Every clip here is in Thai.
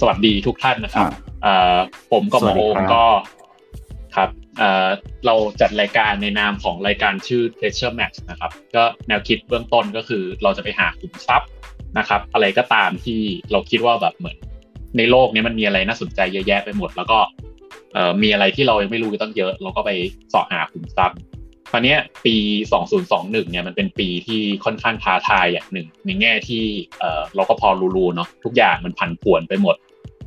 สวัสดีทุกท่านนะครับผมกับหมอโอมก็ครับเราจัดรายการในนามของรายการชื่อ Treasure Max นะครับ ก็แนวคิดเบื้องต้นก็คือเราจะไปหาขุมทรัพย์นะครับ อะไรก็ตามที่เราคิดว่าแบบเหมือน ในโลกนี้มันมีอะไรน่าสนใจเยอะแยะไปหมด แล้วก็มีอะไรที่เรายังไม่รู้ตั้งเยอะ เราก็ไปสอบหาขุมทรัพย์ตอนนี้ปี 2021 เนี่ยมันเป็นปีที่ค่อนข้างท้าทายอย่างหนึ่ง ในแง่ที่เราก็พอรู้ๆเนาะทุกอย่างมันผันผวนไปหมด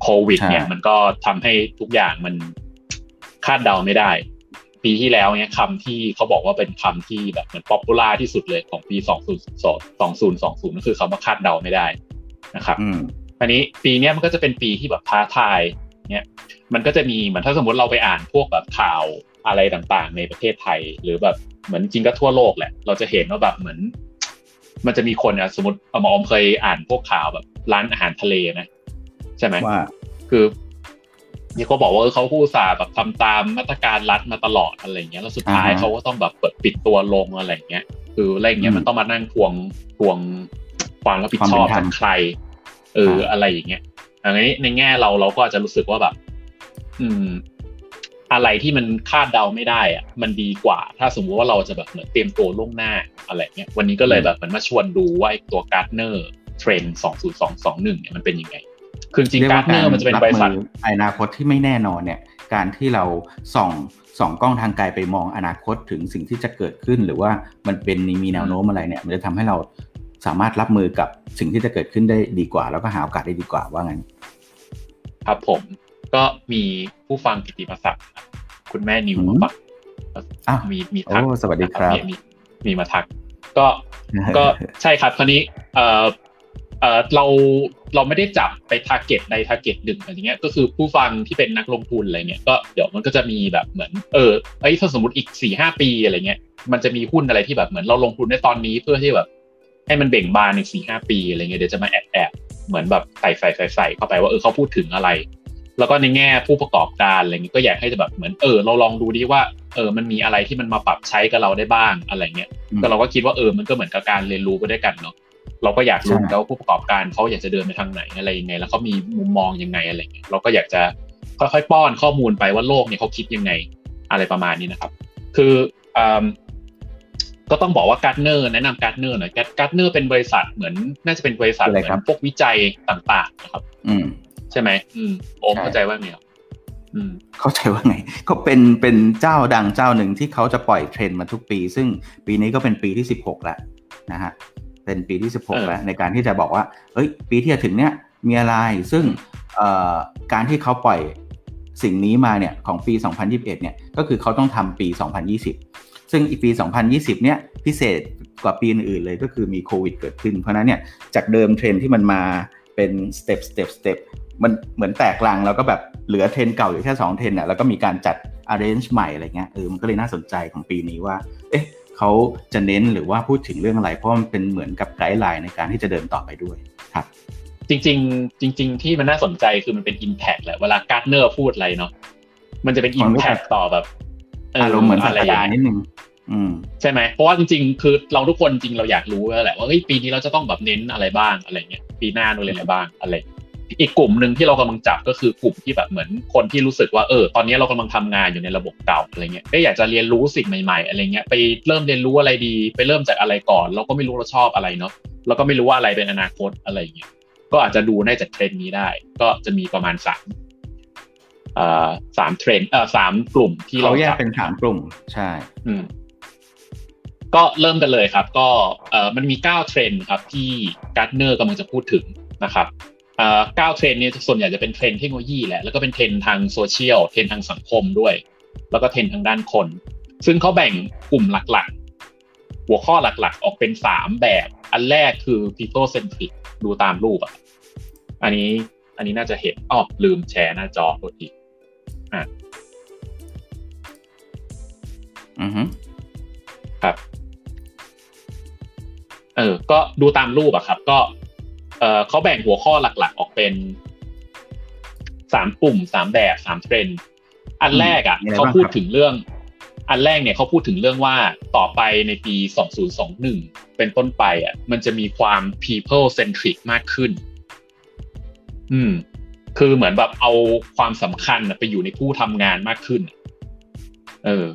โควิด เนี่ย มันก็ทำให้ทุกอย่างมันคาดเดาไม่ได้ ปีที่แล้วเนี่ยคำที่เขาบอกว่าเป็นคำที่แบบเหมือน popular ที่สุดเลยของปี 2020 2020นั่นคือคำว่าคาดเดาไม่ได้นะครับอันนี้ปีนี้มันก็จะเป็นปีที่แบบท้าทายเนี่ยมันก็จะมีเหมือนถ้าสมมติเราไปอ่านพวกแบบข่าวอะไรต่างๆ ในประเทศไทย หรือแบบเหมือนจริงก็ทั่วโลกแหละ เราจะเห็นว่าแบบเหมือน มันจะมีคนอะสมมติอมอมเคยอ่านพวกข่าวแบบร้านอาหารทะเลนะ ใช่ไหมว่า คือนี่เขาบอกว่าเขาผู้สาแบบทำตามมาตรการรัฐมาตลอดอะไรเงี้ยแล้วสุดท้ายเขาก็ต้องแบบเปิดปิดตัวลงอะไรเงี้ยคืออะไรเงี้ยมันต้องมานั่งทวงทวงความรับผิดชอบจากใครเอออะไรอย่างเงี้ยอันนี้ในแง่เราเราก็อาจจะรู้สึกว่าแบบ อืม อะไรที่มันคาดเดาไม่ได้อะมันดีกว่า ถ้าสมมุติว่าเราจะแบบเหมือนเตรียมตัวล่วงหน้าอะไรเงี้ยวันนี้ก็เลยแบบมันมาชวนดูว่าตัว Gartner trend สองศูนย์สองสองหนึ่งเนี่ยมันเป็นยังไง คือจริง Gartner มันจะเป็นบริษัทอนาคตที่ไม่แน่นอนเนี่ยการที่เราส่องส่องกล้องทางไกลไปมองอนาคตถึงสิ่งที่จะเกิดขึ้น หรือว่ามันเป็นมีแนวโน้มอะไรเนี่ย มันจะทำให้เราสามารถรับมือกับสิ่งที่จะเกิดขึ้นได้ดีกว่า แล้วก็หาโอกาสได้ดีกว่าว่างั้น ครับผมก็มีผู้ฟังกิติมศักดิ์คุณแม่นิวมาฟังมีมีทักสวัสดีครับ มีมีมาทัก ก็ก็ใช่ครับคราวนี้เอ่อ เออเราเราไม่ได้จับไป target ใน target หนึ่งอะไรเงี้ยก็คือผู้ฟังที่เป็นนักลงทุนอะไรเงี้ยก็เดี๋ยวมันก็จะมีแบบเหมือน เออไอ้ถ้าสมมติอีกสี่ห้าปีอะไรเงี้ยมันจะมีหุ้นอะไรที่แบบเหมือนเราลงทุนในตอนนี้เพื่อที่แบบ ให้มันเบ่งบานในสี่ห้าปีอะไรเงี้ยเดี๋ยวจะมาแอบแอบเหมือนแบบใส่ใส่ใส่ใส่เข้าไปว่าเออเขาพูดถึงอะไร แล้วก็ในแง่ผู้ประกอบการอะไรเงี้ยก็อยากให้จะแบบเหมือนเออเราลองดูดิว่าเออมันมีอะไรที่มันมาปรับใช้กับเราได้บ้างอะไรเงี้ยก็เราก็คิดว่าเออมันก็เหมือนกับการเรียนรู้ไปด้วยกันเนาะ เราก็อยากรู้แล้วผู้ประกอบการเขาอยากจะเดินไปทางไหนอะไรยังไง แล้วเขามีมุมมองยังไงอะไรเงี้ยเราก็อยากจะค่อยๆป้อนข้อมูลไปว่าโลกเนี่ยเขาคิดยังไงอะไรประมาณนี้นะครับ คือก็ต้องบอกว่า Gartner แนะนำ Gartner หน่อย Gartner เป็นบริษัทเหมือน น่าจะเป็นบริษัทเหมือนพวกวิจัยต่างๆนะครับ อืมใช่ไหมอืมโอมเข้าใจว่าไงครับอืมเข้าใจว่าไง ก็เป็นเป็นเจ้าดังเจ้าหนึ่งที่เขาจะปล่อยเทรนด์มาทุกปี ซึ่งปีนี้ก็เป็นปีที่สิบหกแล้วนะฮะ เป็นปีที่ 16 แล้วในการที่จะบอกว่าเฮ้ย ปีที่จะถึงเนี้ยมีอะไร ซึ่งการที่เขาปล่อยสิ่งนี้มาเนี่ยของปี 2021 เนี่ยก็คือเขาต้องทำปี 2020 ซึ่งอีปี 2020 เนี่ยพิเศษกว่าปีอื่นเลยก็คือมีโควิดเกิดขึ้น เพราะนั้นเนี่ยจากเดิมเทรนด์ที่มันมาเป็น step step step มันเหมือนแตกลังแล้วก็แบบเหลือเทรนด์เก่าอยู่แค่2เทรนอะแล้วก็มีการจัด arrange ใหม่อะไรเงี้ยเออมันก็เลยน่าสนใจของปีนี้ว่า เอ๊ะ เขาจะเน้นหรือว่าพูดถึงเรื่องอะไรเพราะมันเป็นเหมือนกับ guideline ในการที่จะเดินต่อไปด้วยครับ จริง ๆ จริง ๆ ที่มันน่าสนใจคือมันเป็น Impact แหละเวลา Gartner พูดอะไรเนาะมันจะเป็น Impact ต่อแบบอารมณ์เหมือนอะไรอย่างนิดนึงใช่ไหมเพราะว่าจริงๆ คือเราทุกคนจริงเราอยากรู้แล้วแหละว่าเฮ้ยปีนี้เราจะต้องแบบเน้นอะไรบ้างอะไรเงี้ยปีหน้าโน้นอะไรบ้างอะไร อีกกลุ่มหนึ่งที่เรากำลังจับก็คือกลุ่มที่แบบเหมือนคนที่รู้สึกว่าเออตอนนี้เรากำลังทำงานอยู่ในระบบเก่าอะไรเงี้ยก็อยากจะเรียนรู้สิ่งใหม่ๆอะไรเงี้ยไปเริ่มเรียนรู้อะไรดี ไปเริ่มจากอะไรก่อน เราก็ไม่รู้เราชอบอะไรเนาะเราก็ไม่รู้ว่าอะไรเป็นอนาคตอะไรเงี้ยก็อาจจะดูได้จากเทรนด์นี้ได้ ก็จะมีประมาณสามอ่าสามเทรนด์เอ่อสามกลุ่มที่เราแยกเป็นสามกลุ่มใช่ อืมก็เริ่มกันเลยครับ ก็เอ่อมันมีเก้าเทรนด์ครับที่ Gartner กำลังจะพูดถึงนะครับ เก้าเทรนด์เนี่ยส่วนใหญ่จะเป็นเทรนด์เทคโนโลยีแหละแล้วก็เป็นเทรนด์ทางโซเชียลเทรนด์ทางสังคมด้วย แล้วก็เทรนด์ทางด้านคน ซึ่งเขาแบ่งกลุ่มหลักๆ หัวข้อหลักๆ ออกเป็นสามแบบ อันแรกคือ people centric ดูตามรูปอะอันนี้อันนี้น่าจะเห็นอ๋อลืมแชร์หน้าจอตัวทีอะอือฮึครับเออก็ดูตามรูปอะครับ ก็ เขาแบ่งหัวข้อหลักๆ ออกเป็นสามกลุ่มสามแบบสามเทรนอันแรกอะเขาพูดถึงเรื่อง อันแรกเนี่ยเขาพูดถึงเรื่องว่าต่อไปในปี 2021 เป็นต้นไปอะมันจะมีความ people centric มากขึ้น อืม คือเหมือนแบบเอาความสำคัญไปอยู่ในผู้ทำงานมากขึ้น เออ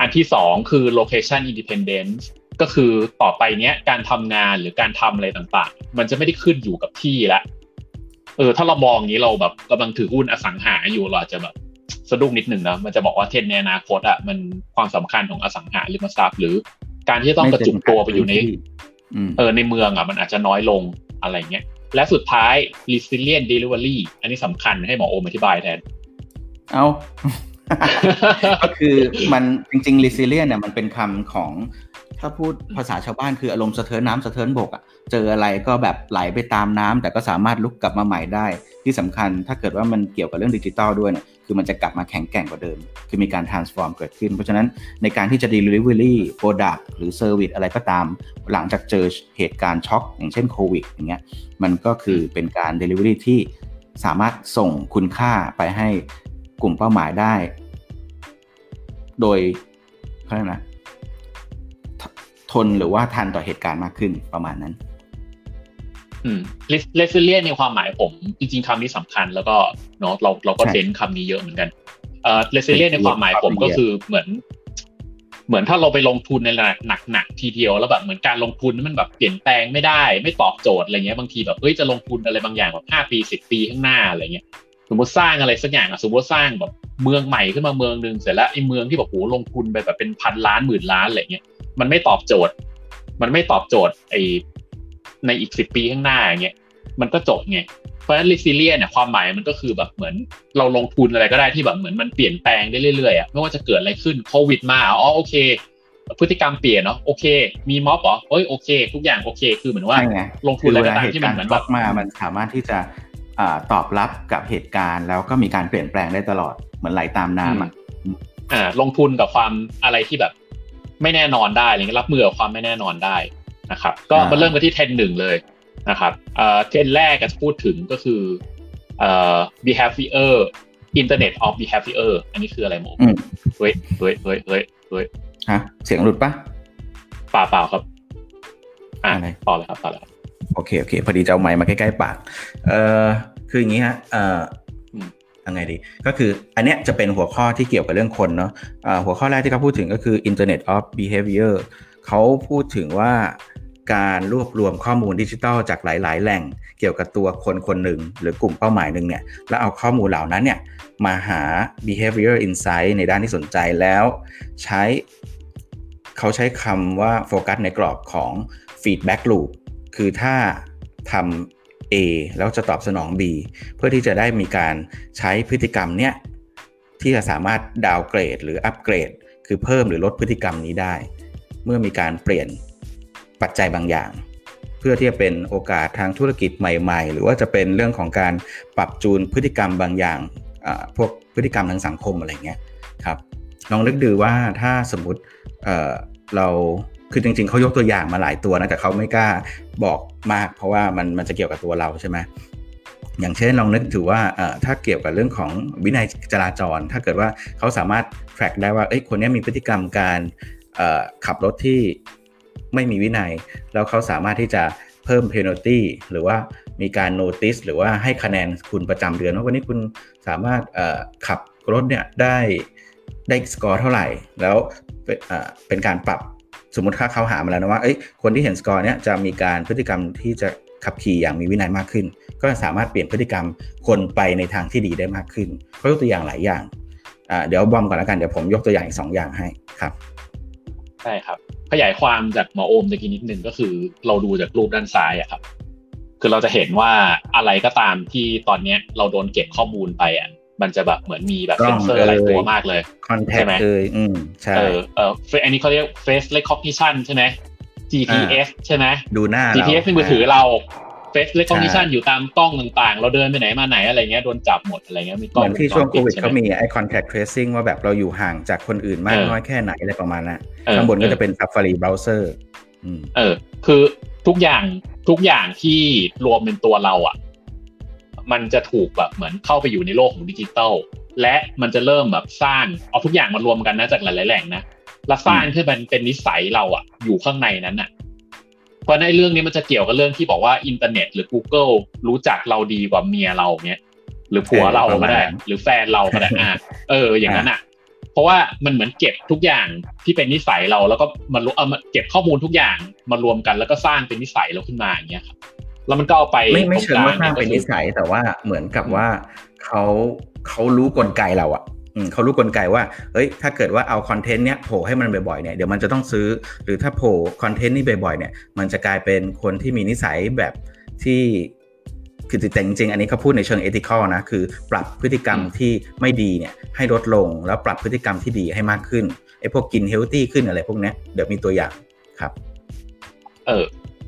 อันที่สองคือ location independence ก็คือต่อไปเนี้ยการทำงานหรือการทำอะไรต่างๆ มันจะไม่ได้ขึ้นอยู่กับที่ละเออถ้าเรามองนี้เราแบบกำลังถือหุ้นอสังหาอยู่เราอาจจะแบบสะดุ้งนิดหนึ่งนะมันจะบอกว่าเทรนในอนาคตอะมันความสำคัญของอสังหาริมทรัพย์หรือการที่ต้องกระจุกตัวไปอยู่ในเออในเมืองอะมันอาจจะน้อยลงอะไรเงี้ยและสุดท้าย resilient delivery อันนี้สำคัญให้หมอโอมอธิบายแทน เอาก็คือมันจริงๆ resilient เนี่ยมันเป็นคำของ ถ้าพูดภาษาชาวบ้านคืออารมณ์สะเทินน้ำสะเทินบกอะเจออะไรก็แบบไหลไปตามน้ำแต่ก็สามารถลุกกลับมาใหม่ได้ ที่สำคัญถ้าเกิดว่ามันเกี่ยวกับเรื่องดิจิตอลด้วยเนี่ยคือมันจะกลับมาแข็งแกร่งกว่าเดิม คือมีการ transform เกิดขึ้น เพราะฉะนั้นในการที่จะ delivery product หรือ service อะไรก็ตาม หลังจากเจอเหตุการณ์ช็อคอย่างเช่นโควิดอย่างเงี้ยมันก็คือเป็นการ delivery ที่สามารถส่งคุณค่าไปให้กลุ่มเป้าหมายได้ โดยเขาเรียกนะ ทนหรือว่าทันต่อเหตุการณ์มากขึ้นประมาณนั้น อืมเลสเลียนในความหมายผม จริง ๆคำนี้สำคัญแล้วก็เนาะเราเราก็เน้นคำนี้เยอะเหมือนกันเอ่อเลสเลียนในความหมายผมก็คือเหมือน เหมือนถ้าเราไปลงทุนในหนักหนักทีเดียวแล้วแบบเหมือนการลงทุนมันแบบเปลี่ยนแปลงไม่ได้ ไม่ตอบโจทย์อะไรเงี้ยบางทีแบบเอ้ยจะลงทุนอะไรบางอย่างแบบห้าปีสิบปีข้างหน้าอะไรเงี้ยสมมติสร้างอะไรสักอย่างอะสมมติสร้างแบบเมืองใหม่ขึ้นมาเมืองหนึ่งเสร็จแล้วไอ้เมืองที่แบบโหลงทุนไปแบบเป็นพันล้านหมื่นล้านอะไรเงี้ย มันไม่ตอบโจทย์ มันไม่ตอบโจทย์ไอในอีกสิบปีข้างหน้าอย่างเงี้ยมันก็จบไงเพราะฉะนั้นลิซิเลียเนี่ยความหมายมันก็คือแบบเหมือนเราลงทุนอะไรก็ได้ที่แบบเหมือนมันเปลี่ยนแปลงได้เรื่อยๆอะไม่ว่าจะเกิดอะไรขึ้นโควิดมาอ๋อโอเค พฤติกรรมเปลี่ยนเนาะโอเค มีม็อบเหรอเอ้ยโอเค ทุกอย่างโอเค คือเหมือนว่าลงทุนอะไรก็ตามที่มันเหมือนแบบมามันสามารถที่จะตอบรับกับเหตุการณ์ แล้วก็มีการเปลี่ยนแปลงได้ตลอดเหมือนไหลตามน้ำอ่าลงทุนกับความอะไรที่แบบ ไม่แน่นอนได้อะไรเงี้ยรับมือกับความไม่แน่นอนได้นะครับ ก็มาเริ่มกันที่เทรนหนึ่งเลยนะครับเอ่อเทรนแรกจะพูดถึงก็คือเอ่อ behavior internet of behavior อันนี้คืออะไรหมูเฮ้ยเฮ้ยเฮ้ยเฮ้ยเฮ้ยฮะเสียงหลุดปะเปล่าเปล่าครับ อ่าต่อเลยครับต่อเลยโอเคโอเค พอดีจะเอาไม้มาใกล้ๆปากเอ่อคืออย่างนี้ฮะเอ่อ ยังไงดี ก็คืออันเนี้ยจะเป็นหัวข้อที่เกี่ยวกับเรื่องคนเนาะะหัวข้อแรกที่เขาพูดถึงก็คือ Internet of Behavior เขาพูดถึงว่าการรวบรวมข้อมูลดิจิทัลจากหลาย ๆ แหล่งเกี่ยวกับตัวคนคนหนึ่งหรือกลุ่มเป้าหมายหนึ่งเนี่ยแล้วเอาข้อมูลเหล่านั้นเนี่ยมาหา behavior insight ในด้านที่สนใจแล้วใช้ เขาใช้คำว่าโฟกัสในกรอบของ feedback loop คือถ้าทำ A แล้วจะตอบสนอง B เพื่อที่จะได้มีการใช้พฤติกรรมเนี้ยที่จะสามารถดาวเกรด หรืออัปเกรด คือเพิ่มหรือลดพฤติกรรมนี้ได้ เมื่อมีการเปลี่ยนปัจจัยบางอย่าง เพื่อที่จะเป็นโอกาสทางธุรกิจใหม่ ๆ หรือว่าจะเป็นเรื่องของการปรับจูนพฤติกรรมบางอย่างพวกพฤติกรรมทางสังคมอะไรเงี้ยครับลองนึกดูว่าถ้าสมมติเเรา คือจริงๆเขายกตัวอย่างมาหลายตัวนะแต่เขาไม่กล้าบอกมาก เพราะว่ามันมันจะเกี่ยวกับตัวเราใช่ไหมอย่างเช่นลองนึกถือว่าถ้าเกี่ยวกับเรื่องของวินัยจราจร ถ้าเกิดว่าเขาสามารถ track ได้ว่าเอ้ยคนนี้มีพฤติกรรมการขับรถที่ไม่มีวินัย แล้วเขาสามารถที่จะเพิ่มเพนัลตี้หรือว่ามีการโนติสหรือว่าให้คะแนนคุณประจำเดือนว่าวันนี้คุณสามารถขับรถเนี่ยได้ได้สกอร์เท่าไหร่ แล้วเป็นการปรับ สมมติค่าเขาหามาแล้วนะว่าคนที่เห็นสกอร์เนี้ยจะมีการพฤติกรรมที่จะขับขี่อย่างมีวินัยมากขึ้น ก็สามารถเปลี่ยนพฤติกรรมคนไปในทางที่ดีได้มากขึ้นเขายกตัวอย่างหลายอย่างเดี๋ยวบอมก่อนแล้วกันเดี๋ยวผมยกตัวอย่างอีกสองอย่างให้ครับใช่ครับ ขยายความจากหมอโอมตะกี้นิดนึงก็คือเราดูจากรูปด้านซ้ายอะครับ คือเราจะเห็นว่าอะไรก็ตามที่ตอนเนี้ยเราโดนเก็บข้อมูลไปอะ มันจะแบบเหมือนมีแบบเซนเซอร์อะไรตัวมากเลยใช่ไหมเอออืมใช่เออเอออันนี้เขาเรียก face recognition ใช่ไหม GPS ใช่ไหมดูหน้า GPS ในมือถือเรา face recognition อยู่ตามกล้องต่างๆ เราเดินไปไหนมาไหนอะไรเงี้ยโดนจับหมดอะไรเงี้ยมีกล้องเหมือนที่ช่วงโควิดเขามีไอ้ contact tracing ว่าแบบเราอยู่ห่างจากคนอื่นมากน้อยแค่ไหนอะไรประมาณนั้นข้างบนก็จะเป็น Safari browser เออ คือทุกอย่างทุกอย่างที่รวมเป็นตัวเราอะ มันจะถูกแบบเหมือนเข้าไปอยู่ในโลกของดิจิตอลและมันจะเริ่มแบบสร้างเอาทุกอย่างมารวมกันนะจากหลายๆแหล่งนะแล้วสร้างขึ้นเป็นเป็นนิสัยเราอะอยู่ข้างในนั้นอะเพราะในเรื่องนี้มันจะเกี่ยวกับเรื่องที่บอกว่าอินเทอร์เน็ต หรือ Google รู้จักเราดีกว่าเมียเราเนี้ยหรือผัวเราก็ได้หรือแฟนเราก็ได้อ่าเออ อย่างนั้นอะ เพราะว่ามันเหมือนเก็บทุกอย่างที่เป็นนิสัยเราแล้วก็มันเอามาเก็บข้อมูลทุกอย่างมารวมกันแล้วก็สร้างเป็นนิสัยเราขึ้นมาอย่างเงี้ยครับ แล้วมันก็เอาไปไม่ไม่เชิงว่าสร้างเป็นนิสัยแต่ว่าเหมือนกับว่าเขาเขารู้กลไกเราอะเขารู้กลไกว่า เฮ้ย ถ้าเกิดว่าเอาคอนเทนต์เนี้ยโผล่ให้มันบ่อยๆ เนี่ย เดี๋ยวมันจะต้องซื้อ หรือถ้าโผล่คอนเทนต์นี้บ่อยๆ เนี่ย มันจะกลายเป็นคนที่มีนิสัยแบบที่คือแต่จริงๆ อันนี้เขาพูดในเชิงเอติคอลนะ คือปรับพฤติกรรมที่ไม่ดีเนี่ยให้ลดลง แล้วปรับพฤติกรรมที่ดีให้มากขึ้น ไอ้พวกกินเฮลตี้ขึ้นอะไรพวกนี้เดี๋ยวมีตัวอย่างครับ เออ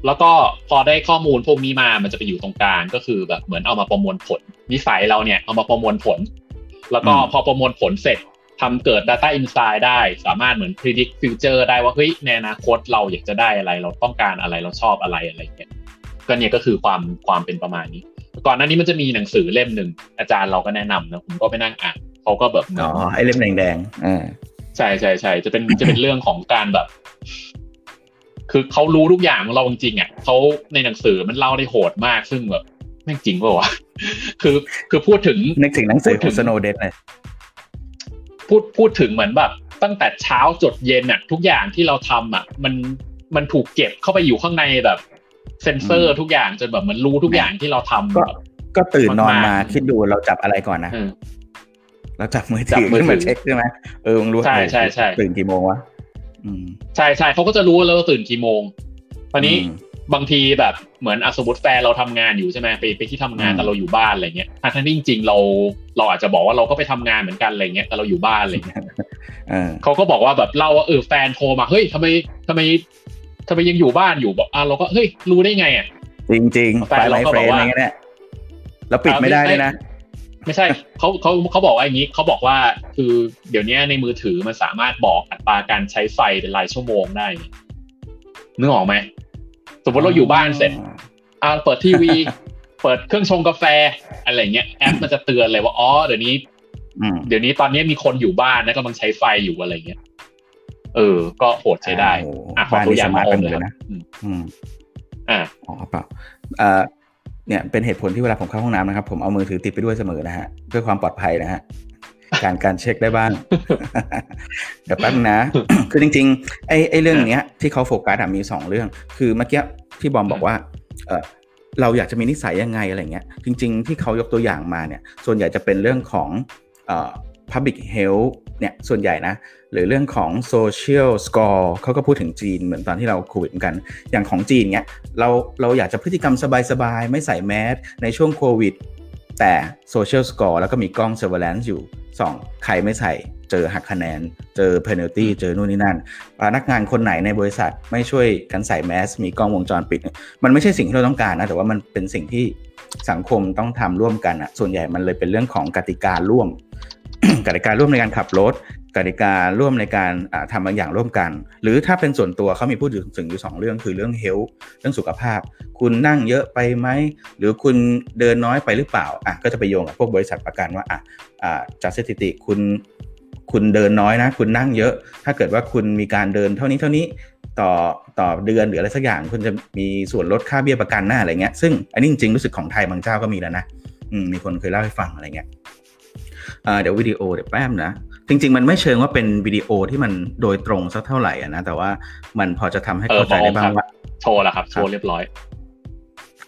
แล้วก็พอได้ข้อมูลพวกนี้มามันจะไปอยู่ตรงกลางก็คือแบบเหมือนเอามาประมวลผลนิสัยเราเนี่ยเอามาประมวลผล แล้วก็พอประมวลผลเสร็จทำเกิด Data Insight ได้ สามารถเหมือน predict future ได้ว่าเฮ้ยในอนาคตเราอยากจะได้อะไร เราต้องการอะไรเราชอบอะไรอะไรเงี้ยก็เนี่ยก็คือความความเป็นประมาณนี้ ก่อนหน้านี้มันจะมีหนังสือเล่มหนึ่งอาจารย์เราก็แนะนำนะผมก็ไปนั่งอ่านเขาก็แบบอ๋อไอ้เล่มแดงๆอ่าใช่ใช่ใช่จะเป็นจะเป็นเรื่องของการแบบ คือเขารู้ทุกอย่างของเราจริงๆอะเขาในหนังสือมันเล่าได้โหดมากซึ่งแบบไม่จริงป่าวะคือคือพูดถึงนึกถึงหนังสือคุณสโนเดนเลยพูดพูดถึงเหมือนแบบ ตั้งแต่เช้าจดเย็นอะ ทุกอย่างที่เราทำอะ มันมันถูกเก็บเข้าไปอยู่ข้างในแบบ เซนเซอร์ทุกอย่างจนแบบมันรู้ทุกอย่างที่เราทำก็ก็ตื่นนอนมาคิดดูเราจับอะไรก่อนนะเราจับมือถือขึ้นมาเช็คใช่ไหมเออรู้ใช่ใช่ใช่ตื่นกี่โมงวะ ใช่ใช่เขาก็จะรู้แล้วเราตื่นกี่โมงตอนนี้บางทีแบบเหมือนอสมมติแฟนเราทำงานอยู่ใช่ไหมไปไปที่ทำงานแต่เราอยู่บ้านอะไรเงี้ยทั้งที่จริงๆเราเราอาจจะบอกว่าเราก็ไปทำงานเหมือนกันอะไรเงี้ยแต่เราอยู่บ้านอะไรเงี้ยเขาก็บอกว่าแบบเล่าว่าเออแฟนโทรมาเฮ้ยทำไมทำไมทำไมยังอยู่บ้านอยู่บอกอะเราก็เฮ้ยรู้ได้ไงอะจริงจริงแฟนเราก็บอกว่าเนี่ยแล้วปิดไม่ได้เลยนะ ไม่ใช่เขาเขาเขาบอกว่าอย่างนี้เขาบอกว่าคือเดี๋ยวนี้ในมือถือมันสามารถบอกอัตราการใช้ไฟเป็นรายชั่วโมงได้นึกออกไหมสมมติเราอยู่บ้านเสร็จอ่าเปิดทีวี เปิดเครื่องชงกาแฟอะไรเงี้ยแอปมันจะเตือนเลยว่าอ๋อเดี๋ยวนี้เดี๋ยวนี้ตอนนี้มีคนอยู่บ้านนะกำลังใช้ไฟอยู่อะไรเงี้ยเออ ก็โหดใช้ได้อะขอตัวอย่างมาอมเลยนะอืมอ่าอ๋อเปล่าเอ่อ เนี่ยเป็นเหตุผลที่เวลาผมเข้าห้องน้ำนะครับ ผมเอามือถือติดไปด้วยเสมอนะฮะเพื่อความปลอดภัยนะฮะการการเช็คได้บ้างเดี๋ยวแป๊บนะ คือจริงๆไอ้ไอ้เรื่องเนี้ยที่เขาโฟกัสมีสองเรื่อง คือเมื่อกี้ที่บอมบอกว่า เออเราอยากจะมีนิสัยยังไงอะไรเงี้ย จริง ๆ ที่เขายกตัวอย่างมาเนี่ย ส่วนใหญ่จะเป็นเรื่องของเออ public health เนี่ยส่วนใหญ่นะ หรือเรื่องของ social score เขาก็พูดถึงจีนเหมือนตอนที่เราโควิดเหมือนกัน อย่างของจีนเนี่ยเราเราอยากจะพฤติกรรมสบายๆ ไม่ใส่แมสในช่วงโควิด แต่ social score แล้วก็มีกล้อง surveillance อยู่สองใครไม่ใส่เจอหักคะแนน เจอเพนัลตี้เจอนู่นนี่นั่นพนักงานคนไหนในบริษัทไม่ช่วยกันใส่แมส มีกล้องวงจรปิด มันไม่ใช่สิ่งที่เราต้องการนะ แต่ว่ามันเป็นสิ่งที่สังคมต้องทำร่วมกันอะส่วนใหญ่มันเลยเป็นเรื่องของกติการ่วม กติการร่วมในการขับรถกติการร่วมในการทำบางอย่างร่วมกัน หรือถ้าเป็นส่วนตัวเขามีพูดถึงอยู่สองเรื่องคือเรื่องเฮลเรื่องสุขภาพ คุณนั่งเยอะไปไหมหรือคุณเดินน้อยไปหรือเปล่าอะก็จะไปโยงกับพวกบริษัทประกันว่าอะจากสถิติคุณคุณเดินน้อยนะ คุณนั่งเยอะ ถ้าเกิดว่าคุณมีการเดินเท่านี้เท่านี้ต่อต่อเดือนหรืออะไรสักอย่าง คุณจะมีส่วนลดค่าเบี้ยประกันหน้าอะไรเงี้ยซึ่งอันนี้จริงๆรู้สึกของไทยบางเจ้าก็มีแล้วนะมมีคนเคยเล่าให้ฟังอะไรเงี้ย เดี๋ยววิดีโอเดี๋ยวแป๊บนะ จริง ๆ มันไม่เชิงว่าเป็นวิดีโอที่มันโดยตรงสักเท่าไหร่นะ แต่ว่ามันพอจะทำให้เข้าใจได้บ้างว่าโชว์แล้วครับ โชว์เรียบร้อย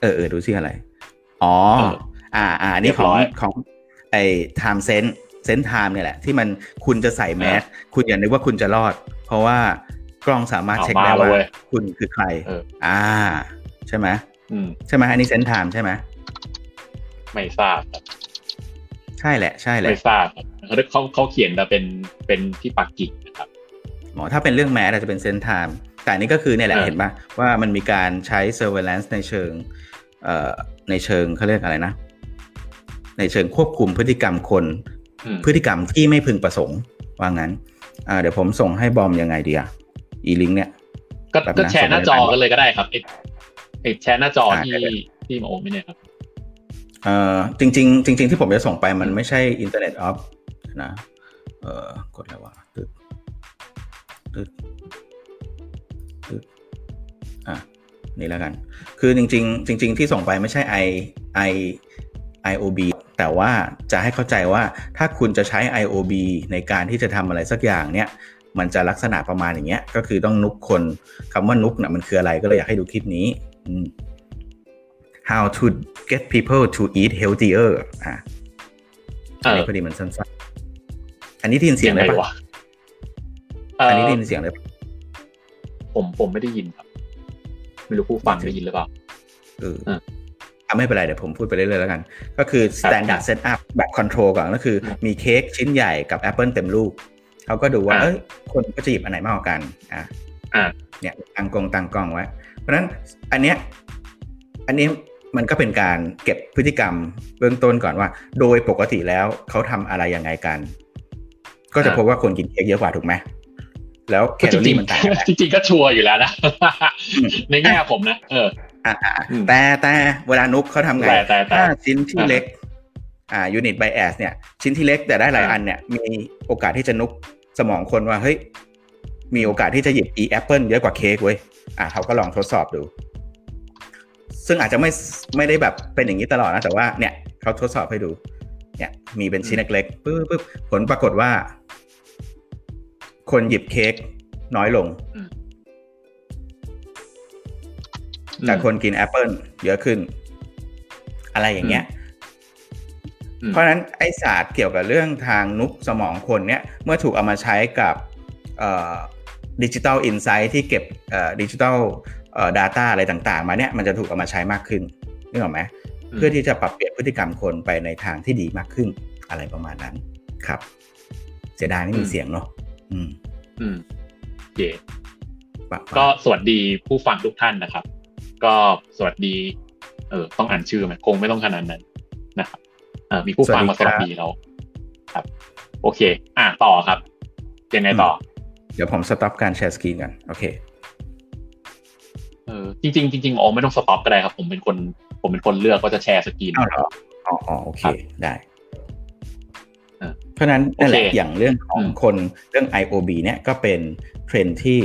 เออเออดูซิอะไร อ๋อ อ่าอ่านี่ของของไอ้ Time Sense SenseTime เนี่ยแหละ ที่มันคุณจะใส่แมสก์คุณอย่านึกว่าคุณจะรอด เพราะว่ากล้องสามารถเช็คได้ว่าคุณคือใครอ่า ใช่ไหมใช่ไหมอันนี้ SenseTime ใช่ไหมไม่ทราบ ใช่แหละใช่แหละไม่ทราบเขาเขาเขาเขียนแต่เป็นเป็นที่ปักกิ่งนะครับหมอถ้าเป็นเรื่องแมสก์อาจจะเป็น SenseTime แต่นี่ก็คือเนี่ยแหละเห็นปะว่ามันมีการใช้ surveillance ในเชิงเอ่อในเชิงเขาเรียกอะไรนะ ในเชิงควบคุมพฤติกรรมคน พฤติกรรมที่ไม่พึงประสงค์ว่างั้นเดี๋ยวผมส่งให้บอมยังไงดีอะอีลิงก์เนี่ยก็แชร์หน้าจอกันเลยก็ได้ครับไอ้แชร์หน้าจอที่ที่หมอโอมไหมเนี่ยครับ เอ่อจริง ๆ จริง ๆ ที่ผมจะส่งไปมันไม่ใช่ Internet of นะเอ่อกดอะไรวะตึ๊ดตึ๊ดตึ๊ดอะนี่แล้วกัน คือจริง ๆ จริง ๆ ที่ส่งไปไม่ใช่ i i IOB แต่ว่าจะให้เข้าใจว่าถ้าคุณจะใช้ IOB ในการที่จะทำอะไรสักอย่างเนี่ย มันจะลักษณะประมาณอย่างเงี้ย ก็คือต้องนุกคนคำว่านุกนะ่ะมันคืออะไรก็เลยอยากให้ดูคลิปนี้ how to get people to eat healthier อะอันนี้พอดีมันสั้นๆ อันนี้ได้ยินเสียงได้ปะอันนี้ได้ยินเสียงได้ปะผมผมไม่ได้ยินครับ ไม่รู้ผู้ฟังได้ยินหรือเปล่าเอออะไม่เป็นไร เดี๋ยวผมพูดไปเรื่อยๆแล้วกัน ก็คือ standard setup แบบ control ก่อนก็คือมีเค้กชิ้นใหญ่กับแอปเปิลเต็มลูก เขาก็ดูว่า เอ้ย คนก็จะหยิบอันไหนมากกว่ากัน อะเนี่ยตั้งกงตั้งกล้องไว้ เพราะฉะนั้นอันเนี้ย อันนี้ มันก็เป็นการเก็บพฤติกรรมเบื้องต้นก่อนว่า โดยปกติแล้วเขาทำอะไรยังไงกัน ก็จะพบว่าคนกินเค้กเยอะกว่าถูกไหมแล้วแคลอรี่มันต่างจริงๆก็ชัวร์อยู่แล้วนะในแง่ผมนะเออแต่แต่เวลา nudge เขาทำไงถ้าชิ้นที่เล็ก อ่า unit bias เนี่ย ชิ้นที่เล็กแต่ได้หลายอันเนี่ย มีโอกาสที่จะ nudge สมองคนว่าเฮ้ยมีโอกาสที่จะหยิบอีแอปเปิลเยอะกว่าเค้กเว้ยอ่าเขาก็ลองทดสอบดู ซึ่งอาจจะไม่ไม่ได้แบบเป็นอย่างนี้ตลอดนะ แต่ว่าเนี่ยเขาทดสอบให้ดู เนี่ย มีเป็นชิ้นเล็กๆปึ๊บปึ๊บผลปรากฏว่า คนหยิบเค้กน้อยลง แต่คนกินแอปเปิลเยอะขึ้น อะไรอย่างเงี้ยเพราะฉะนั้นไอ้ศาสตร์เกี่ยวกับเรื่องทาง nudge สมองคนเนี้ยเมื่อถูกเอามาใช้กับ digital insight ที่เก็บดิจิทัล ดัต้าอะไรต่างๆ มาเนี่ยมันจะถูกเอามาใช้มากขึ้นนึกออกไหมเพื่อที่จะปรับเปลี่ยนพฤติกรรมคนไปในทางที่ดีมากขึ้นอะไรประมาณนั้นครับ เสียดายไม่มีเสียงเนาะอืม อืมเย่ก็สวัสดีผู้ฟังทุกท่านนะครับ ก็สวัสดี เออต้องอ่านชื่อไหมคงไม่ต้องขนาดนั้นนะครับมีผู้ฟังมาสวัสดีเราครับ โอเค อ่าต่อครับยังไงต่อ เดี๋ยวผม stop การ share screen กันโอเคเออ จริงจริงๆอ๋อไม่ต้อง stop ก็ได้ครับ ผมเป็นคน ผมเป็นคนเลือกว่าจะ share screen อ๋ออ๋อโอเคได้เพราะนั้นนั่นแหละอย่างเรื่องของคนเรื่อง IOB เนี่ยก็เป็นเทรนด์ที่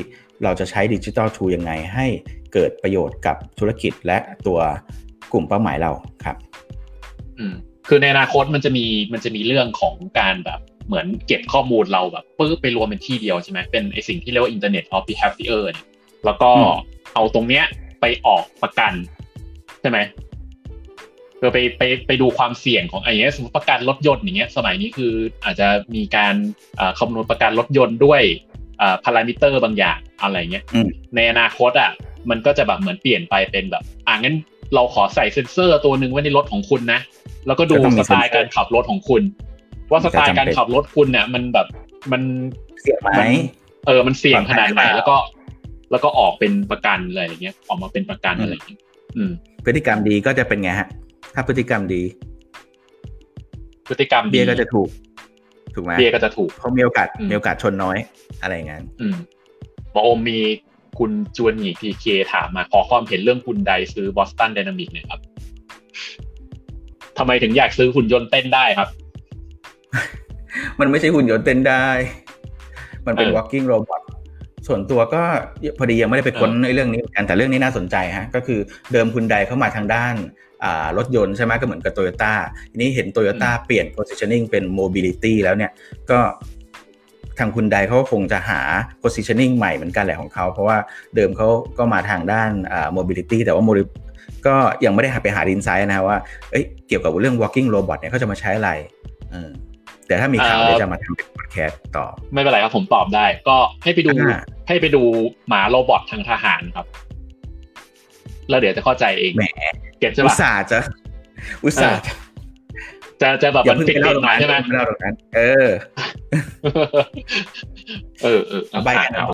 เราจะใช้ digital tool ยังไงให้เกิดประโยชน์กับธุรกิจและตัวกลุ่มเป้าหมายเราครับ อืมคือในอนาคตมันจะมีมันจะมีเรื่องของการแบบเหมือนเก็บข้อมูลเราแบบปื้ไปรวมเป็นที่เดียวใช่ไหมเป็นไอสิ่งที่เรียกว่า Internet of Behavior เนี่ยแล้วก็เอาตรงเนี้ย ไปออกประกัน ใช่ไหมเพื่อไปไปไปดูความเสี่ยงของไอ้เงี้ยสมมติประกันรถยนต์อย่างเงี้ย สมัยนี้คืออาจจะมีการคำนวณประกันรถยนต์ด้วยพารามิเตอร์บางอย่างอะไรเงี้ยในอนาคตอะมันก็จะแบบเหมือนเปลี่ยนไปเป็นแบบ อ่างั้นเราขอใส่เซ็นเซอร์ตัวหนึ่งไว้ในรถของคุณนะ แล้วก็ดูสไตล์การขับรถของคุณ ว่าสไตล์การขับรถคุณเนี่ยมันแบบมันเสี่ยงไหมเออมันเสี่ยงขนาดไหนแล้วก็ แล้วก็ออกเป็นประกันอะไรอย่างเงี้ย ออกมาเป็นประกันอะไรอย่างเงี้ยอืมพฤติกรรมดีก็จะเป็นไงฮะ ถ้าพฤติกรรมดี พฤติกรรมเบียก็จะถูก ถูกไหมเบียก็จะถูกเขามีโอกาสมีโอกาสชนน้อยอะไรอย่างนั้นอืมหมอโอมมีคุณจวนหงีพีเคถามมาขอความเห็นเรื่องฮุนไดซื้อ Boston Dynamics เนี่ยครับทำไมถึงอยากซื้อหุ่นยนต์เต้นได้ครับ มันไม่ใช่หุ่นยนต์เต้นได้ มันเป็น walking robot ส่วนตัวก็พอดียังไม่ได้ไปค้นในเรื่องนี้กันแต่เรื่องนี้น่าสนใจฮะก็คือเดิมฮุนไดเข้ามาทางด้านรถยนต์ใช่ไหมก็เหมือนกับโตโยต้าทีนี้เห็นโตโยต้าเปลี่ยน positioning เป็น mobility แล้วเนี่ยก็ทางคุณใดเขาคงจะหา positioning ใหม่เหมือนกันแหละของเขา เพราะว่าเดิมเขาก็มาทางด้าน mobility แต่ว่า ก็ยังไม่ได้หาไปหาดินไซด์นะว่าเอ้ยเกี่ยวกับเรื่อง walking robot เนี่ยเขาจะมาใช้อะไร แต่ถ้ามีข่าวเดี๋ยวจะมาทำเป็นพอดแคสต์ต่อไม่เป็นไรครับผมตอบได้ ก็ให้ไปดูให้ไปดูหมาโรบอททางทหารครับ แล้วเดี๋ยวจะเข้าใจเองแหมเก็บใช่ปะอุตส่าห์จะ อุตส่าห์จะจะแบบมันปิดเล่าตรงนั้นใช่ไหมเล่าตรงนั้น เออ เออเออใบกันเอา